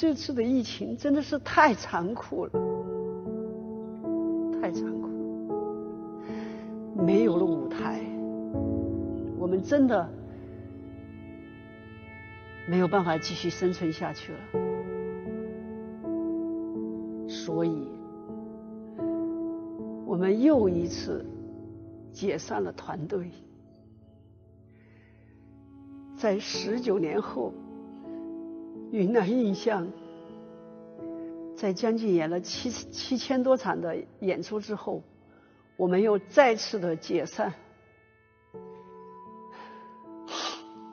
这次的疫情真的是太残酷了，太残酷了，没有了舞台，我们真的没有办法继续生存下去了。所以，我们又一次解散了团队。在十九年后。云南印象，在将近演了七七千多场的演出之后，我们又再次的解散。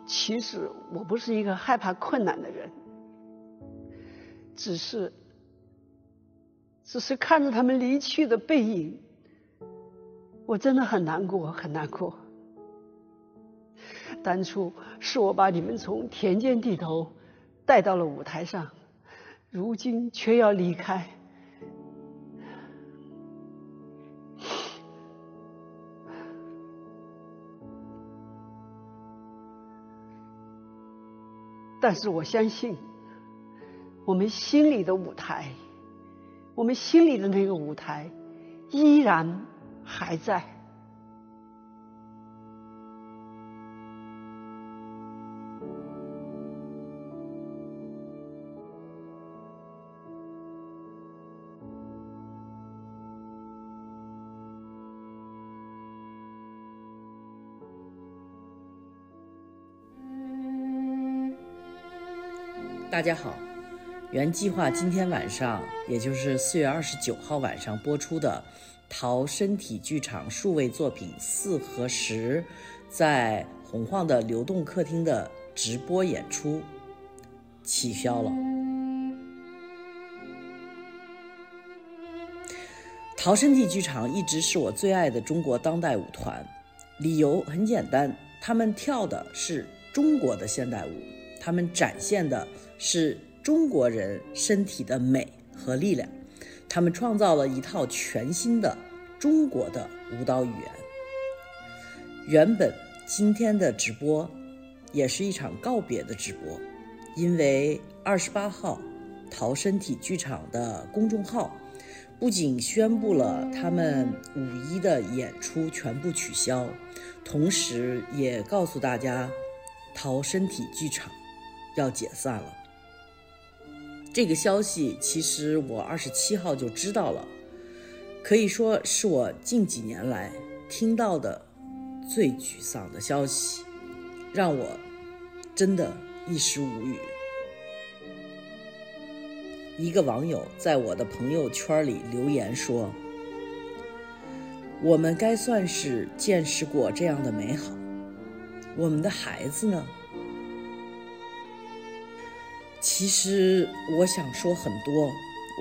其实我不是一个害怕困难的人，只是，只是看着他们离去的背影，我真的很难过，很难过。当初是我把你们从田间地头。带到了舞台上，如今却要离开。但是我相信，我们心里的舞台，我们心里的那个舞台，依然还在。大家好，原计划今天晚上，也就是四月二十九号晚上播出的陶身体剧场数位作品《四和十》在洪晃的流动客厅的直播演出取消了。陶身体剧场一直是我最爱的中国当代舞团，理由很简单，他们跳的是中国的现代舞，他们展现的。是中国人身体的美和力量，他们创造了一套全新的中国的舞蹈语言。原本今天的直播也是一场告别的直播，因为二十八号陶身体剧场的公众号不仅宣布了他们五一的演出全部取消，同时也告诉大家陶身体剧场要解散了。这个消息其实我二十七号就知道了，可以说是我近几年来听到的最沮丧的消息，让我真的一时无语。一个网友在我的朋友圈里留言说：“我们该算是见识过这样的美好，我们的孩子呢？”其实我想说很多。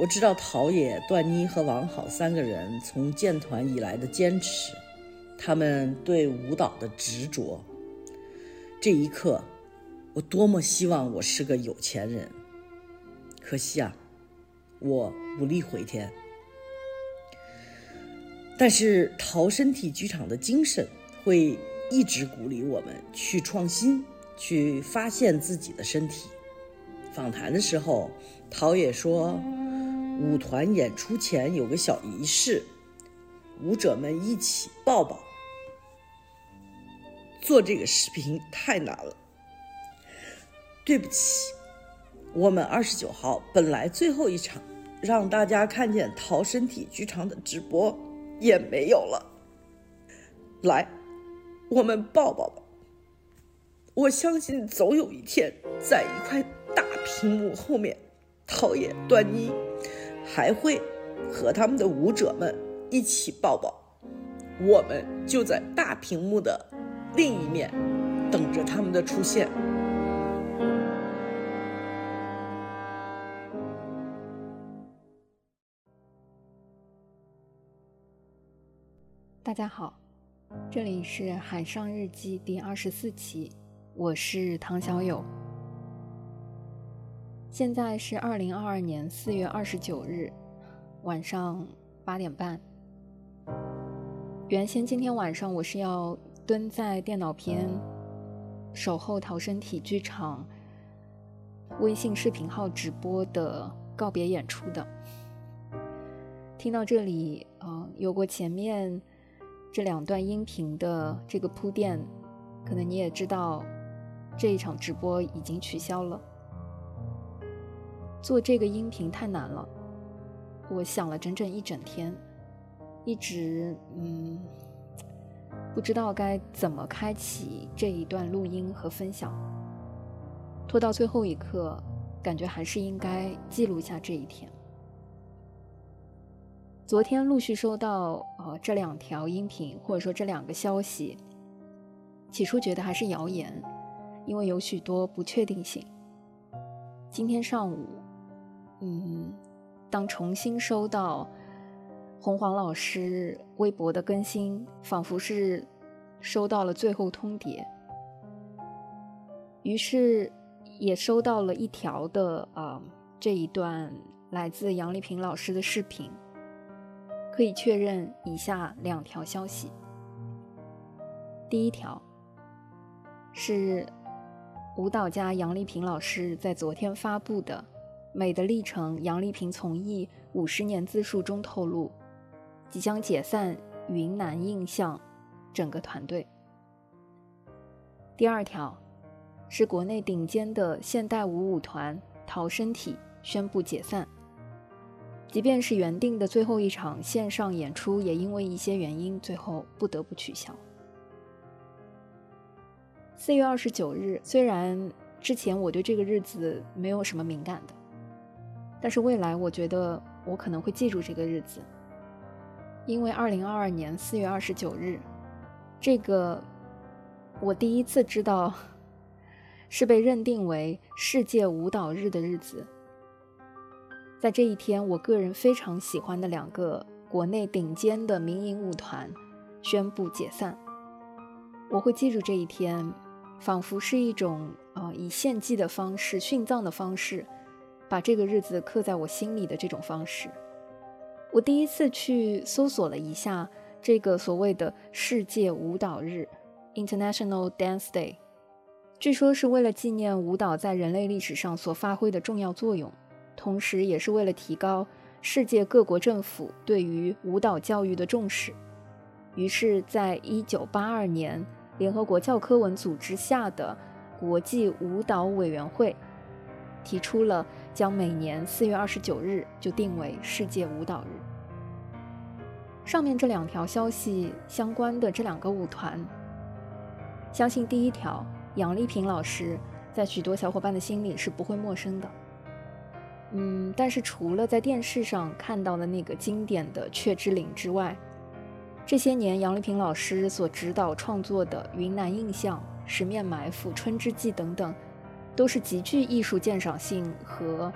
我知道陶冶、段妮和王好三个人从建团以来的坚持，他们对舞蹈的执着。这一刻，我多么希望我是个有钱人。可惜啊，我无力回天。但是陶身体剧场的精神会一直鼓励我们去创新，去发现自己的身体。访谈的时候，陶冶说，舞团演出前有个小仪式，舞者们一起抱抱。做这个视频太难了，对不起，我们二十九号本来最后一场，让大家看见陶身体剧场的直播也没有了。来，我们抱抱吧。我相信总有一天，在一块。屏幕后面，陶冶、段妮还会和他们的舞者们一起抱抱。我们就在大屏幕的另一面，等着他们的出现。大家好，这里是《海上日记》第二十四期，我是唐小友。现在是二零二二年四月二十九日晚上八点半。原先今天晚上我是要蹲在电脑边守候逃生体剧场微信视频号直播的告别演出的。听到这里，嗯，有过前面这两段音频的这个铺垫，可能你也知道，这一场直播已经取消了。做这个音频太难了，我想了整整一整天，一直嗯，不知道该怎么开启这一段录音和分享，拖到最后一刻，感觉还是应该记录下这一天。昨天陆续收到呃这两条音频，或者说这两个消息，起初觉得还是谣言，因为有许多不确定性。今天上午，嗯，当重新收到红黄老师微博的更新，仿佛是收到了最后通牒，于是也收到了一条的啊这一段来自杨丽萍老师的视频。可以确认以下两条消息。第一条是舞蹈家杨丽萍老师在昨天发布的《美的历程：杨丽萍从艺五十年自述》中透露，即将解散云南印象整个团队。第二条是国内顶尖的现代舞舞团逃生体宣布解散。即便是原定的最后一场线上演出，也因为一些原因，最后不得不取消。四月二十九日，虽然之前我对这个日子没有什么敏感的，但是未来我觉得我可能会记住这个日子，因为二零二二年四月二十九日，这个我第一次知道是被认定为世界舞蹈日的日子。在这一天，我个人非常喜欢的两个国内顶尖的民营舞团宣布解散。我会记住这一天，仿佛是一种呃以献祭的方式、殉葬的方式，把这个日子刻在我心里的这种方式。我第一次去搜索了一下这个所谓的世界舞蹈日 （International Dance Day），据说是为了纪念舞蹈在人类历史上所发挥的重要作用。同时，也是为了提高世界各国政府对于舞蹈教育的重视，于是，在一九八二年，联合国教科文组织下的国际舞蹈委员会提出了将每年四月二十九日就定为世界舞蹈日。上面这两条消息相关的这两个舞团，相信第一条杨丽萍老师在许多小伙伴的心里是不会陌生的。嗯，但是除了在电视上看到的那个经典的《雀之岭》之外，这些年杨丽萍老师所指导创作的《云南印象》《十面埋伏》《春之祭》等等，都是极具艺术鉴赏性和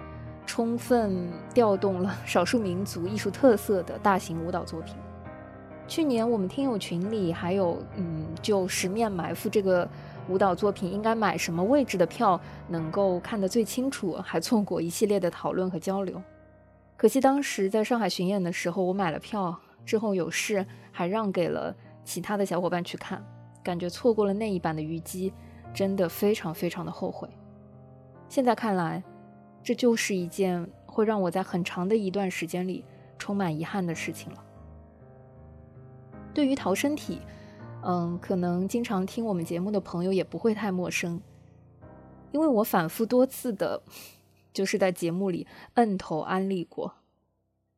充分调动了 少数民族艺术特色的大型舞蹈作品。去年我们听友群里还有，嗯，就《十面埋伏》这个。舞蹈作品应该买什么位置的票能够看得最清楚？还做过一系列的讨论和交流。可惜当时在上海巡演的时候，我买了票之后有事，还让给了其他的小伙伴去看，感觉错过了那一版的虞姬，真的非常非常的后悔。现在看来，这就是一件会让我在很长的一段时间里充满遗憾的事情了。对于逃生体。嗯，可能经常听我们节目的朋友也不会太陌生，因为我反复多次的，就是在节目里摁头安利过。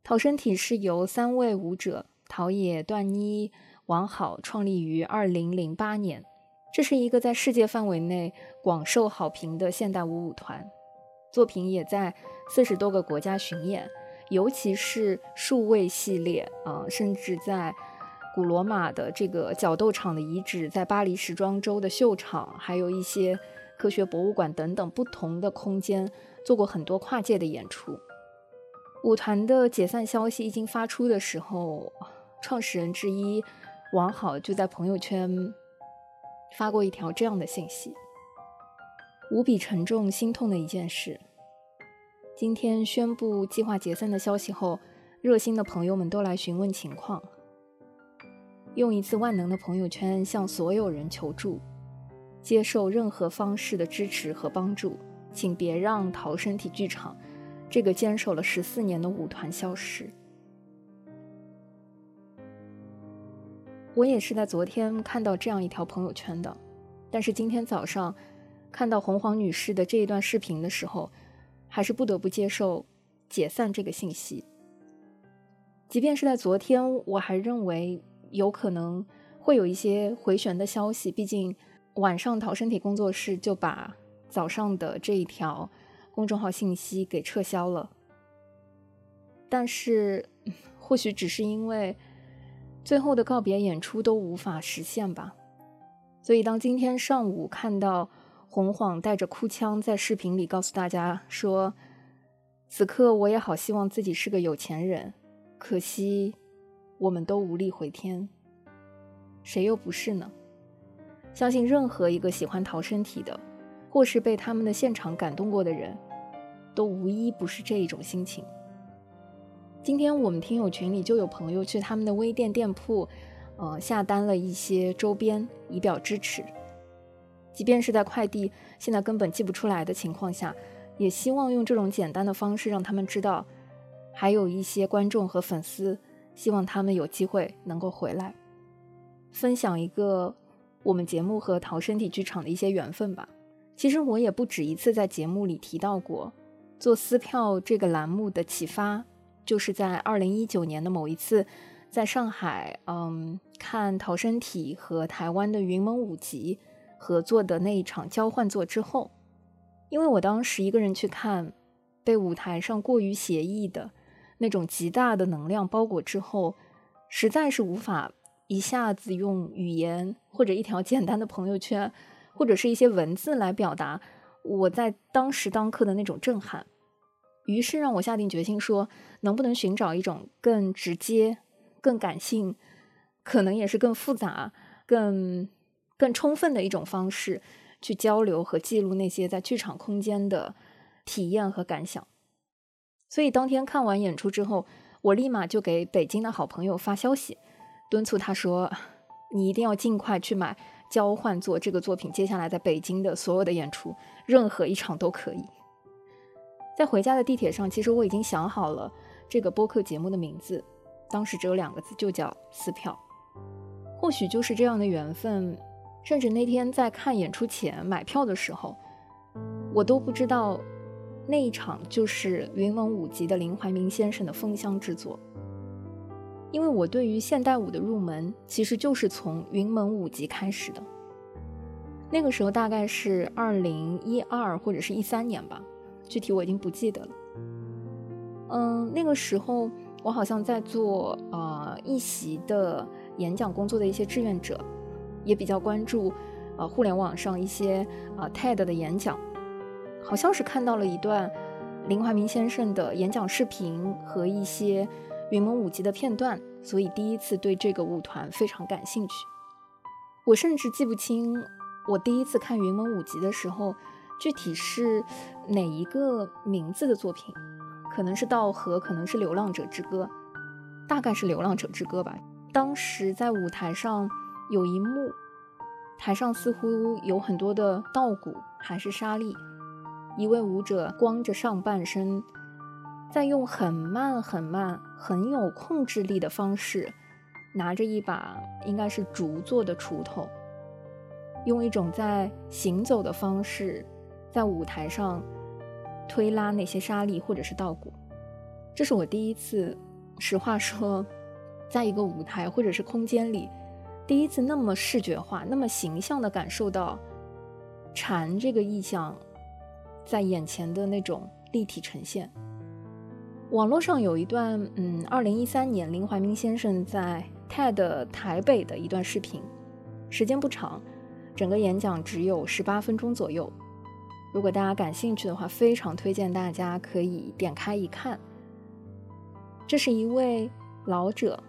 逃生体是由三位舞者陶冶、段妮、王好创立于二零零八年，这是一个在世界范围内广受好评的现代舞舞团，作品也在四十多个国家巡演，尤其是数位系列啊，甚至在。古罗马的这个角斗场的遗址，在巴黎时装周的秀场，还有一些科学博物馆等等不同的空间，做过很多跨界的演出。舞团的解散消息一经发出的时候，创始人之一王好就在朋友圈发过一条这样的信息：无比沉重、心痛的一件事。今天宣布计划解散的消息后，热心的朋友们都来询问情况。用一次万能的朋友圈向所有人求助，接受任何方式的支持和帮助，请别让陶身体剧场这个坚守了十四年的舞团消失。我也是在昨天看到这样一条朋友圈的，但是今天早上看到红黄女士的这一段视频的时候，还是不得不接受解散这个信息。即便是在昨天，我还认为有可能会有一些回旋的消息，毕竟晚上逃身体工作室就把早上的这一条公众号信息给撤销了。但是，或许只是因为。最后的告别演出都无法实现吧，所以当今天上午看到洪晃带着哭腔在视频里告诉大家说：“此刻我也好希望自己是个有钱人，可惜我们都无力回天。”谁又不是呢？相信任何一个喜欢逃身体的，或是被他们的现场感动过的人，都无一不是这一种心情。今天我们听友群里就有朋友去他们的微店店铺，呃，下单了一些周边以表支持。即便是在快递现在根本寄不出来的情况下，也希望用这种简单的方式让他们知道，还有一些观众和粉丝希望他们有机会能够回来，分享一个我们节目和逃身体剧场的一些缘分吧。其实我也不止一次在节目里提到过，做撕票这个栏目的启发。就是在二零一九年的某一次，在上海，嗯，看逃生体和台湾的云门舞集合作的那一场交换作之后，因为我当时一个人去看，被舞台上过于写意的那种极大的能量包裹之后，实在是无法一下子用语言或者一条简单的朋友圈或者是一些文字来表达我在当时当刻的那种震撼。于是让我下定决心说，能不能寻找一种更直接、更感性，可能也是更复杂、更更充分的一种方式，去交流和记录那些在剧场空间的体验和感想。所以当天看完演出之后，我立马就给北京的好朋友发消息，敦促他说：“你一定要尽快去买《交换作》这个作品，接下来在北京的所有的演出，任何一场都可以。”在回家的地铁上，其实我已经想好了这个播客节目的名字，当时只有两个字，就叫“撕票”。或许就是这样的缘分，甚至那天在看演出前买票的时候，我都不知道那一场就是云门舞集的林怀民先生的封箱之作。因为我对于现代舞的入门，其实就是从云门舞集开始的。那个时候大概是二零一二或者是一三年吧。具体我已经不记得了。嗯，那个时候我好像在做呃一席的演讲工作的一些志愿者，也比较关注呃互联网上一些啊 TED 的演讲，好像是看到了一段林怀民先生的演讲视频和一些云门舞集的片段，所以第一次对这个舞团非常感兴趣。我甚至记不清我第一次看云门舞集的时候。具体是哪一个名字的作品？可能是《稻荷》，可能是《流浪者之歌》，大概是《流浪者之歌》吧。当时在舞台上有一幕，台上似乎有很多的稻谷还是沙粒，一位舞者光着上半身，在用很慢、很慢、很有控制力的方式，拿着一把应该是竹做的锄头，用一种在行走的方式。在舞台上推拉那些沙粒或者是稻谷，这是我第一次，实话说，在一个舞台或者是空间里，第一次那么视觉化、那么形象的感受到蝉这个意象在眼前的那种立体呈现。网络上有一段，嗯，二零一三年林怀民先生在 TED 台北的一段视频，时间不长，整个演讲只有十八分钟左右。如果大家感兴趣的话，非常推荐大家可以点开一看。这是一位老者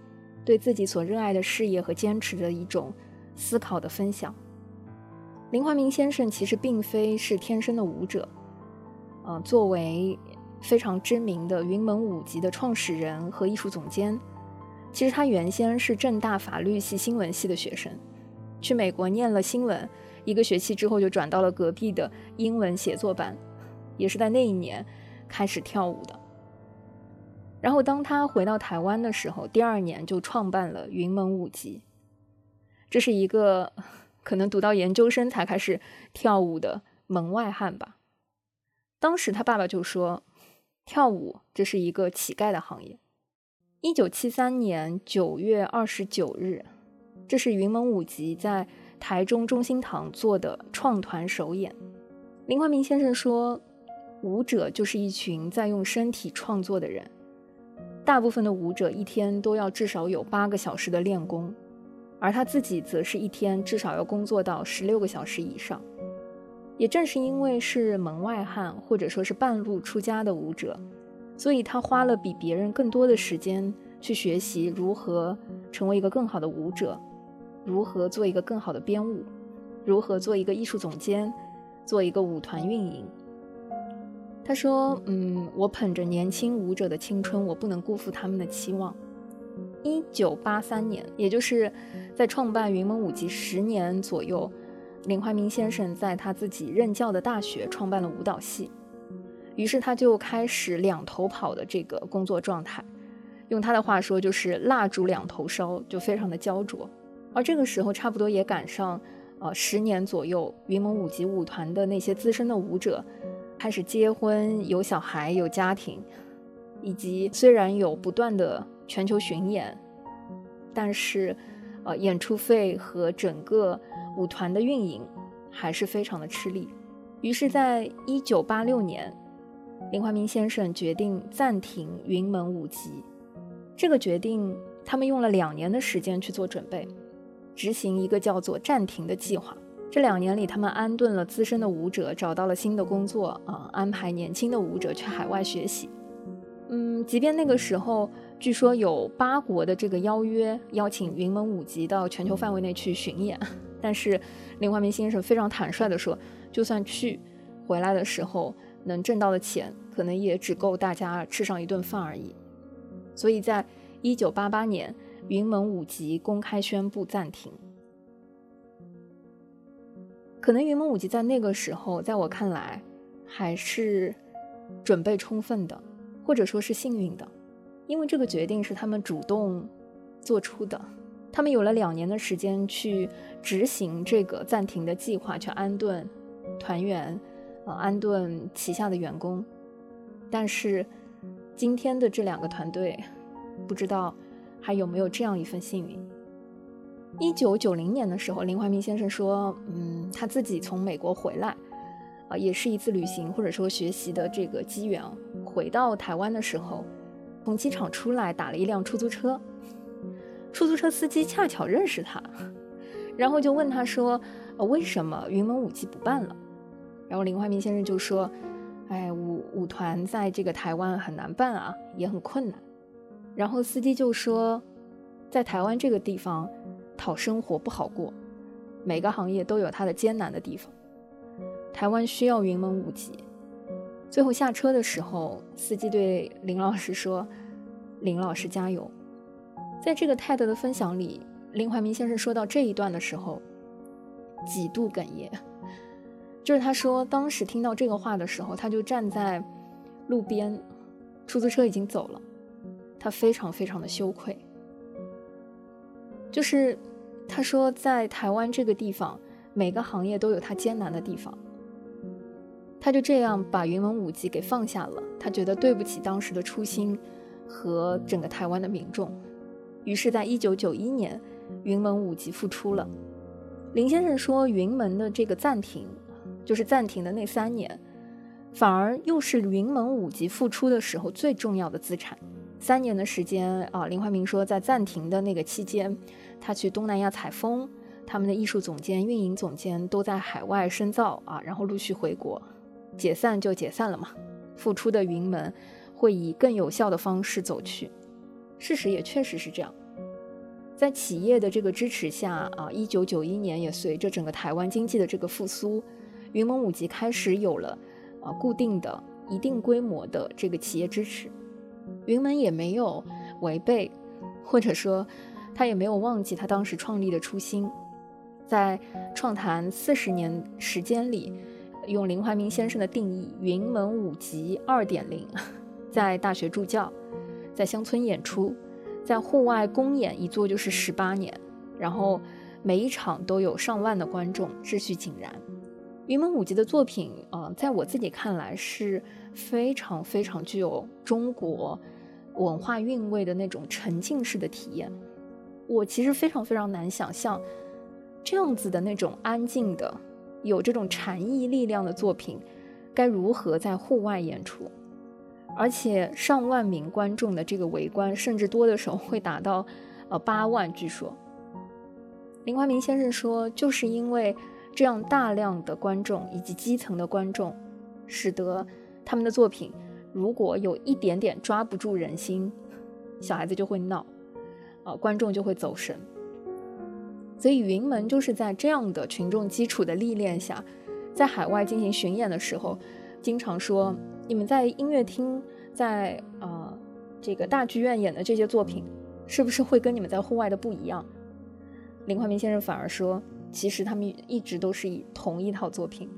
对自己所热爱的事业和坚持的一种思考的分享。林怀民先生其实并非是天生的舞者，呃，作为非常知名的云门舞集的创始人和艺术总监，其实他原先是正大法律系新闻系的学生，去美国念了新闻。一个学期之后，就转到了隔壁的英文写作班，也是在那一年开始跳舞的。然后当他回到台湾的时候，第二年就创办了云门舞集。这是一个可能读到研究生才开始跳舞的门外汉吧。当时他爸爸就说：“跳舞这是一个乞丐的行业。”一九七三年九月二十九日，这是云门舞集在台中中心堂做的创团首演。林怀民先生说：“舞者就是一群在用身体创作的人。”大部分的舞者一天都要至少有八个小时的练功，而他自己则是一天至少要工作到十六个小时以上。也正是因为是门外汉或者说是半路出家的舞者，所以他花了比别人更多的时间去学习如何成为一个更好的舞者，如何做一个更好的编舞，如何做一个艺术总监，做一个舞团运营。他说：“嗯，我捧着年轻舞者的青春，我不能辜负他们的期望。”一九八三年，也就是在创办云门舞集十年左右，林怀民先生在他自己任教的大学创办了舞蹈系，于是他就开始两头跑的这个工作状态。用他的话说，就是蜡烛两头烧，就非常的焦灼。而这个时候，差不多也赶上，呃，十年左右，云门舞集舞团的那些资深的舞者。开始结婚、有小孩、有家庭，以及虽然有不断的全球巡演，但是，呃，演出费和整个舞团的运营还是非常的吃力。于是，在一九八六年，林怀民先生决定暂停云门舞集。这个决定，他们用了两年的时间去做准备，执行一个叫做“暂停”的计划。这两年里，他们安顿了资深的舞者，找到了新的工作啊，安排年轻的舞者去海外学习。嗯，即便那个时候，据说有八国的这个邀约，邀请云门舞集到全球范围内去巡演，但是林怀民先生非常坦率地说，就算去，回来的时候能挣到的钱，可能也只够大家吃上一顿饭而已。所以在一九八八年，云门舞集公开宣布暂停。可能云门舞集在那个时候，在我看来，还是准备充分的，或者说是幸运的，因为这个决定是他们主动做出的。他们有了两年的时间去执行这个暂停的计划，去安顿团员，啊，安顿旗下的员工。但是今天的这两个团队，不知道还有没有这样一份幸运。一九九零年的时候，林怀民先生说：“嗯，他自己从美国回来，啊，也是一次旅行或者说学习的这个机缘。回到台湾的时候，从机场出来打了一辆出租车，出租车司机恰巧认识他，然后就问他说：‘呃，为什么云门舞集不办了？’然后林怀民先生就说：‘哎，舞舞团在这个台湾很难办啊，也很困难。’然后司机就说：‘在台湾这个地方。’讨生活不好过，每个行业都有它的艰难的地方。台湾需要云门舞集。最后下车的时候，司机对林老师说：“林老师加油。”在这个泰德的分享里，林怀民先生说到这一段的时候，几度哽咽。就是他说，当时听到这个话的时候，他就站在路边，出租车已经走了，他非常非常的羞愧。就是，他说，在台湾这个地方，每个行业都有它艰难的地方。他就这样把云门舞集给放下了，他觉得对不起当时的初心和整个台湾的民众。于是，在一九九一年，云门舞集复出了。林先生说，云门的这个暂停，就是暂停的那三年，反而又是云门舞集复出的时候最重要的资产。三年的时间啊，林怀民说，在暂停的那个期间。他去东南亚采风，他们的艺术总监、运营总监都在海外深造啊，然后陆续回国，解散就解散了嘛。复出的云门会以更有效的方式走去，事实也确实是这样。在企业的这个支持下啊，一九九一年也随着整个台湾经济的这个复苏，云门舞集开始有了啊固定的一定规模的这个企业支持，云门也没有违背，或者说。他也没有忘记他当时创立的初心，在创坛四十年时间里，用林怀民先生的定义，云门舞集二点零，在大学助教，在乡村演出，在户外公演一做就是十八年，然后每一场都有上万的观众，秩序井然。云门舞集的作品，呃，在我自己看来是非常非常具有中国文化韵味的那种沉浸式的体验。我其实非常非常难想象，这样子的那种安静的、有这种禅意力量的作品，该如何在户外演出，而且上万名观众的这个围观，甚至多的时候会达到呃八万。据说，林怀民先生说，就是因为。这样大量的观众以及基层的观众，使得他们的作品如果有一点点抓不住人心，小孩子就会闹，啊，观众就会走神。所以云门就是在这样的群众基础的历练下，在海外进行巡演的时候，经常说你们在音乐厅、在呃这个大剧院演的这些作品，是不是会跟你们在户外的不一样？林怀民先生反而说。其实他们一直都是以同一套作品，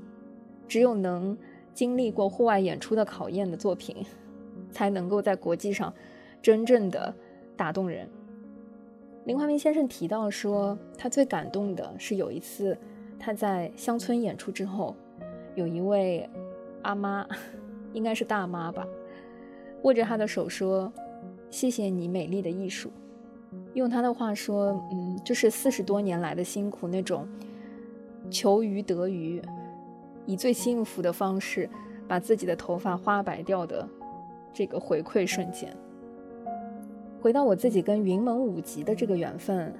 只有能经历过户外演出的考验的作品，才能够在国际上真正的打动人。林怀民先生提到说，他最感动的是有一次他在乡村演出之后，有一位阿妈，应该是大妈吧，握着他的手说：“谢谢你美丽的艺术。”用他的话说，嗯，就是四十多年来的辛苦，那种求鱼得鱼，以最幸福的方式把自己的头发花白掉的这个回馈瞬间。回到我自己跟云门舞集的这个缘分，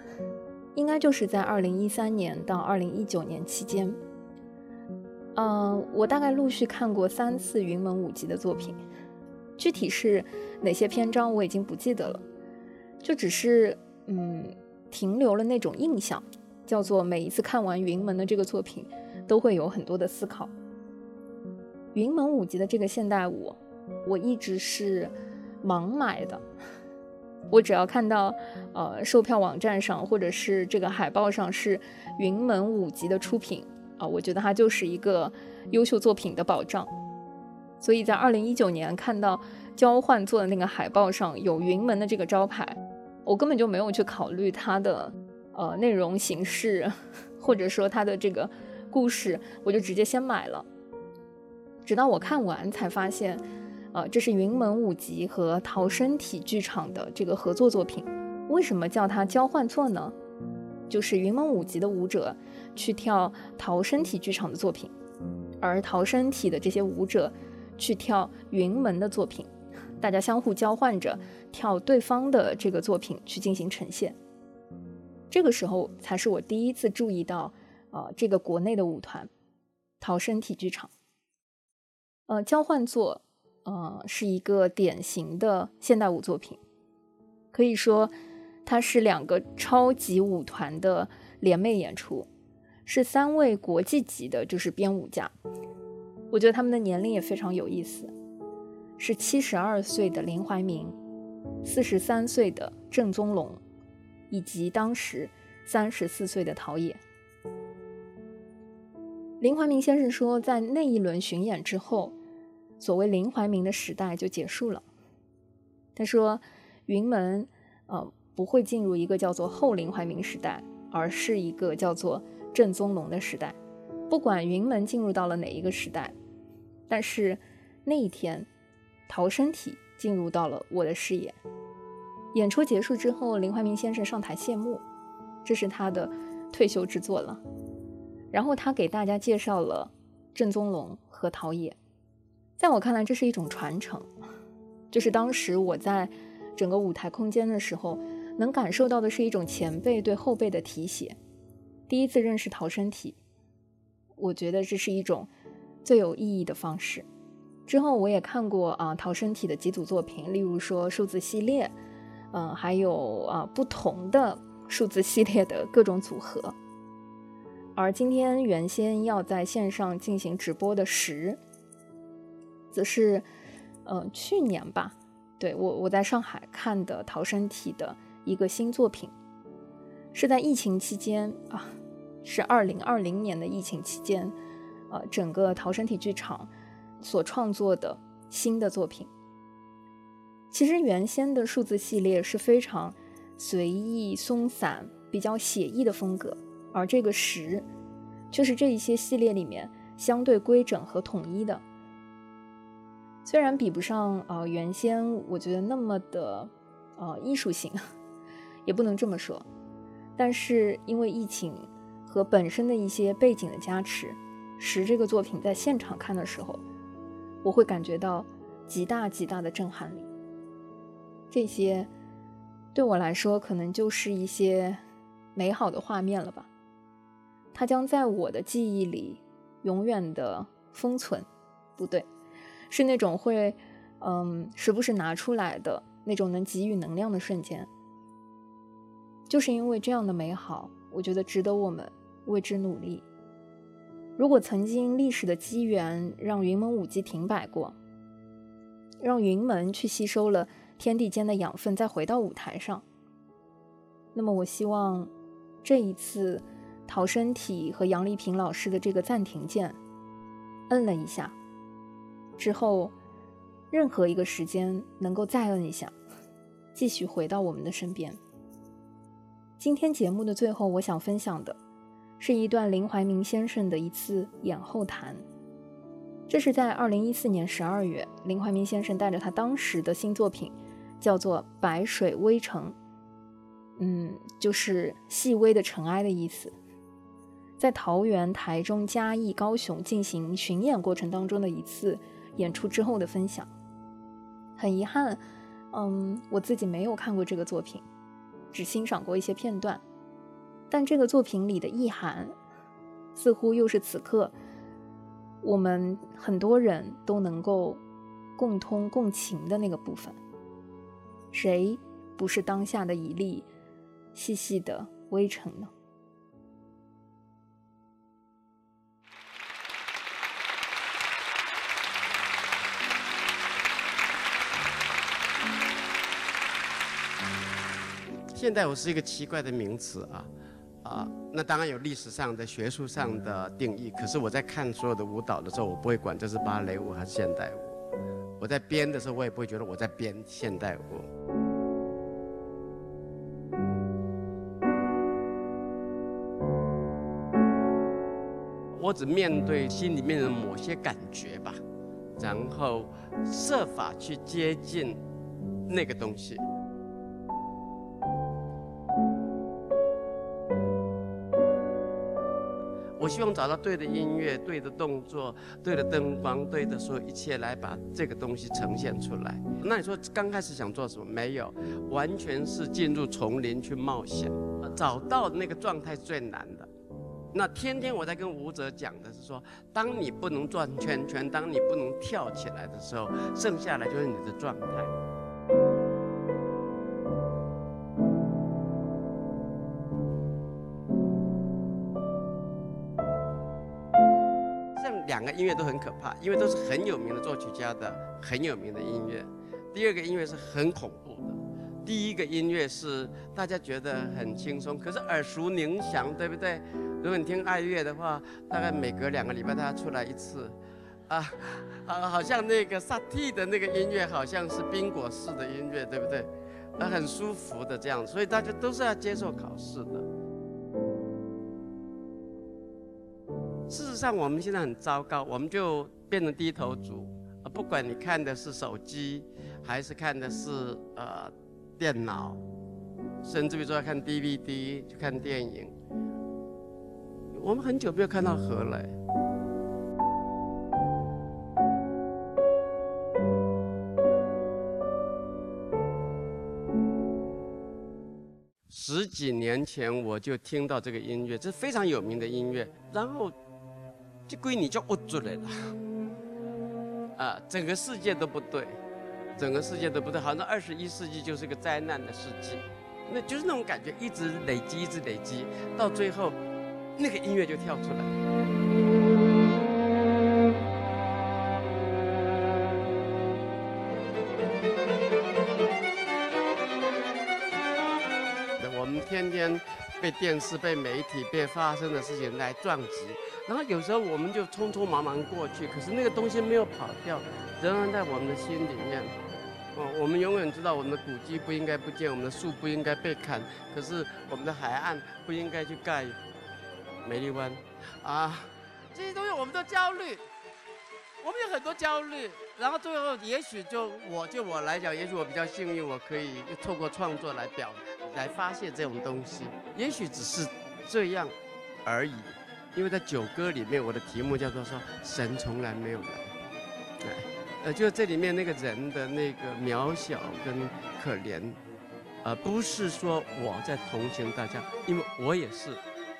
应该就是在二零一三年到二零一九年期间。嗯，我大概陆续看过三次云门舞集的作品，具体是哪些篇章我已经不记得了。就只是嗯，停留了那种印象，叫做每一次看完云门的这个作品，都会有很多的思考。云门舞集的这个现代舞，我一直是盲买的。我只要看到呃售票网站上或者是这个海报上是云门舞集的出品啊，我觉得它就是一个优秀作品的保障。所以在二零一九年看到交换做的那个海报上有云门的这个招牌。我根本就没有去考虑它的呃内容形式，或者说它的这个故事，我就直接先买了。直到我看完才发现，呃，这是云门舞集和逃生体剧场的这个合作作品。为什么叫它交换错呢？就是云门舞集的舞者去跳逃生体剧场的作品，而逃生体的这些舞者去跳云门的作品。大家相互交换着跳对方的这个作品去进行呈现，这个时候才是我第一次注意到，呃，这个国内的舞团逃生体剧场，呃，交换作，呃，是一个典型的现代舞作品，可以说它是两个超级舞团的联袂演出，是三位国际级的，就是编舞家，我觉得他们的年龄也非常有意思。是七十二岁的林怀民，四十三岁的郑宗龙，以及当时三十四岁的陶冶。林怀民先生说，在那一轮巡演之后，所谓林怀民的时代就结束了。他说，云门呃不会进入一个叫做后林怀民时代，而是一个叫做郑宗龙的时代。不管云门进入到了哪一个时代，但是那一天。逃生体进入到了我的视野。演出结束之后，林怀民先生上台谢幕，这是他的退休之作了。然后他给大家介绍了郑宗龙和陶冶。在我看来，这是一种传承，就是当时我在整个舞台空间的时候，能感受到的是一种前辈对后辈的提携。第一次认识逃生体，我觉得这是一种最有意义的方式。之后我也看过啊逃生体的几组作品，例如说数字系列，嗯，还有啊不同的数字系列的各种组合。而今天原先要在线上进行直播的十，则是嗯去年吧，对我我在上海看的逃生体的一个新作品，是在疫情期间啊，是二零二零年的疫情期间，呃整个逃生体剧场所创作的新的作品。其实原先的数字系列是非常随意松散、比较写意的风格，而这个十却是这一些系列里面相对规整和统一的。虽然比不上呃原先我觉得那么的呃艺术性，也不能这么说，但是因为疫情和本身的一些背景的加持，使这个作品在现场看的时候，我会感觉到极大极大的震撼力。这些对我来说可能就是一些美好的画面了吧，它将在我的记忆里永远的封存。不对。是那种会，嗯，时不时拿出来的那种能给予能量的瞬间。就是因为这样的美好，我觉得值得我们为之努力。如果曾经历史的机缘让云门舞集停摆过，让云门去吸收了天地间的养分，再回到舞台上，那么我希望这一次逃生体和杨丽萍老师的这个暂停键，摁了一下。之后，任何一个时间能够再摁一下，继续回到我们的身边。今天节目的最后，我想分享的是一段林怀民先生的一次演后谈。这是在二零一四年十二月，林怀民先生带着他当时的新作品，叫做《白水微尘》，嗯，就是细微的尘埃的意思，在桃园、台中、嘉义、高雄进行巡演过程当中的一次。演出之后的分享，很遗憾，嗯，我自己没有看过这个作品，只欣赏过一些片段。但这个作品里的意涵，似乎又是此刻我们很多人都能够共通共情的那个部分。谁不是当下的一粒细细的微尘呢？现代舞是一个奇怪的名词啊，啊，那当然有历史上的、学术上的定义。可是我在看所有的舞蹈的时候，我不会管这是芭蕾舞还是现代舞。我在编的时候，我也不会觉得我在编现代舞。我只面对心里面的某些感觉吧，然后设法去接近那个东西。我希望找到对的音乐、对的动作、对的灯光、对的所有一切，来把这个东西呈现出来。那你说刚开始想做什么？没有，完全是进入丛林去冒险，找到那个状态是最难的。那天天我在跟舞者讲的是说，当你不能转圈圈，当你不能跳起来的时候，剩下来就是你的状态。音乐都很可怕，因为都是很有名的作曲家的很有名的音乐。第二个音乐是很恐怖的，第一个音乐是大家觉得很轻松，可是耳熟能详，对不对？如果你听爱乐的话，大概每隔两个礼拜它要出来一次，啊，啊，好像那个萨蒂的那个音乐好像是宾果式的音乐，对不对？啊，很舒服的这样，所以大家都是要接受考试的。事实上，我们现在很糟糕，我们就变成低头族。啊，不管你看的是手机，还是看的是呃电脑，甚至于说看 DVD 去看电影，我们很久没有看到河了。十几年前我就听到这个音乐，这非常有名的音乐，然后。这归你叫恶作来了，啊，整个世界都不对，整个世界都不对，好像二十一世纪就是个灾难的世纪，那就是那种感觉，一直累积，一直累积，到最后，那个音乐就跳出来。我们天天被电视、被媒体、被发生的事情来撞击，然后有时候我们就匆匆忙忙过去，可是那个东西没有跑掉，仍然在我们的心里面。哦，我们永远知道我们的古迹不应该不见，我们的树不应该被砍，可是我们的海岸不应该去盖美丽湾，啊，这些东西我们都焦虑，我们有很多焦虑，然后最后也许就我就我来讲，也许我比较幸运，我可以透过创作来表来发现这种东西，也许只是这样而已，因为在九歌里面，我的题目叫做说神从来没有来，哎。呃，就这里面那个人的那个渺小跟可怜，而不是说我在同情大家，因为我也是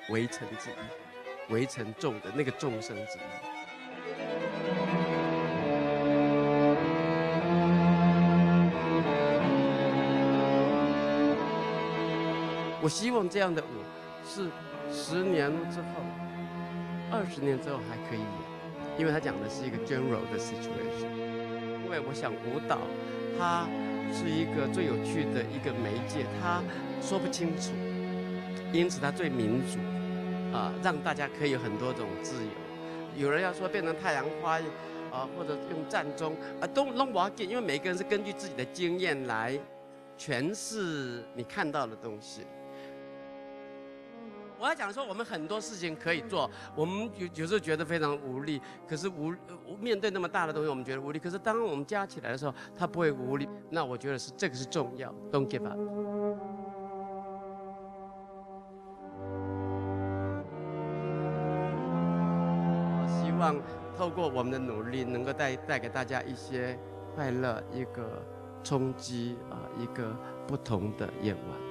围城之一，围城众的那个众生之一。我希望这样的舞是十年之后、二十年之后还可以演，因为他讲的是一个 general 的 situation。因为我想舞蹈，它是一个最有趣的一个媒介，它说不清楚，因此它最民主，啊，让大家可以有很多种自由。有人要说变成太阳花，啊，或者用战中，啊，都弄不好因为每个人是根据自己的经验来诠释你看到的东西。我要讲说，我们很多事情可以做，我们有有时候觉得非常无力，可是无面对那么大的东西，我们觉得无力。可是当我们加起来的时候，它不会无力。那我觉得是这个是重要。Don't give up。我希望透过我们的努力，能够带带给大家一些快乐，一个冲击啊，一个不同的夜晚。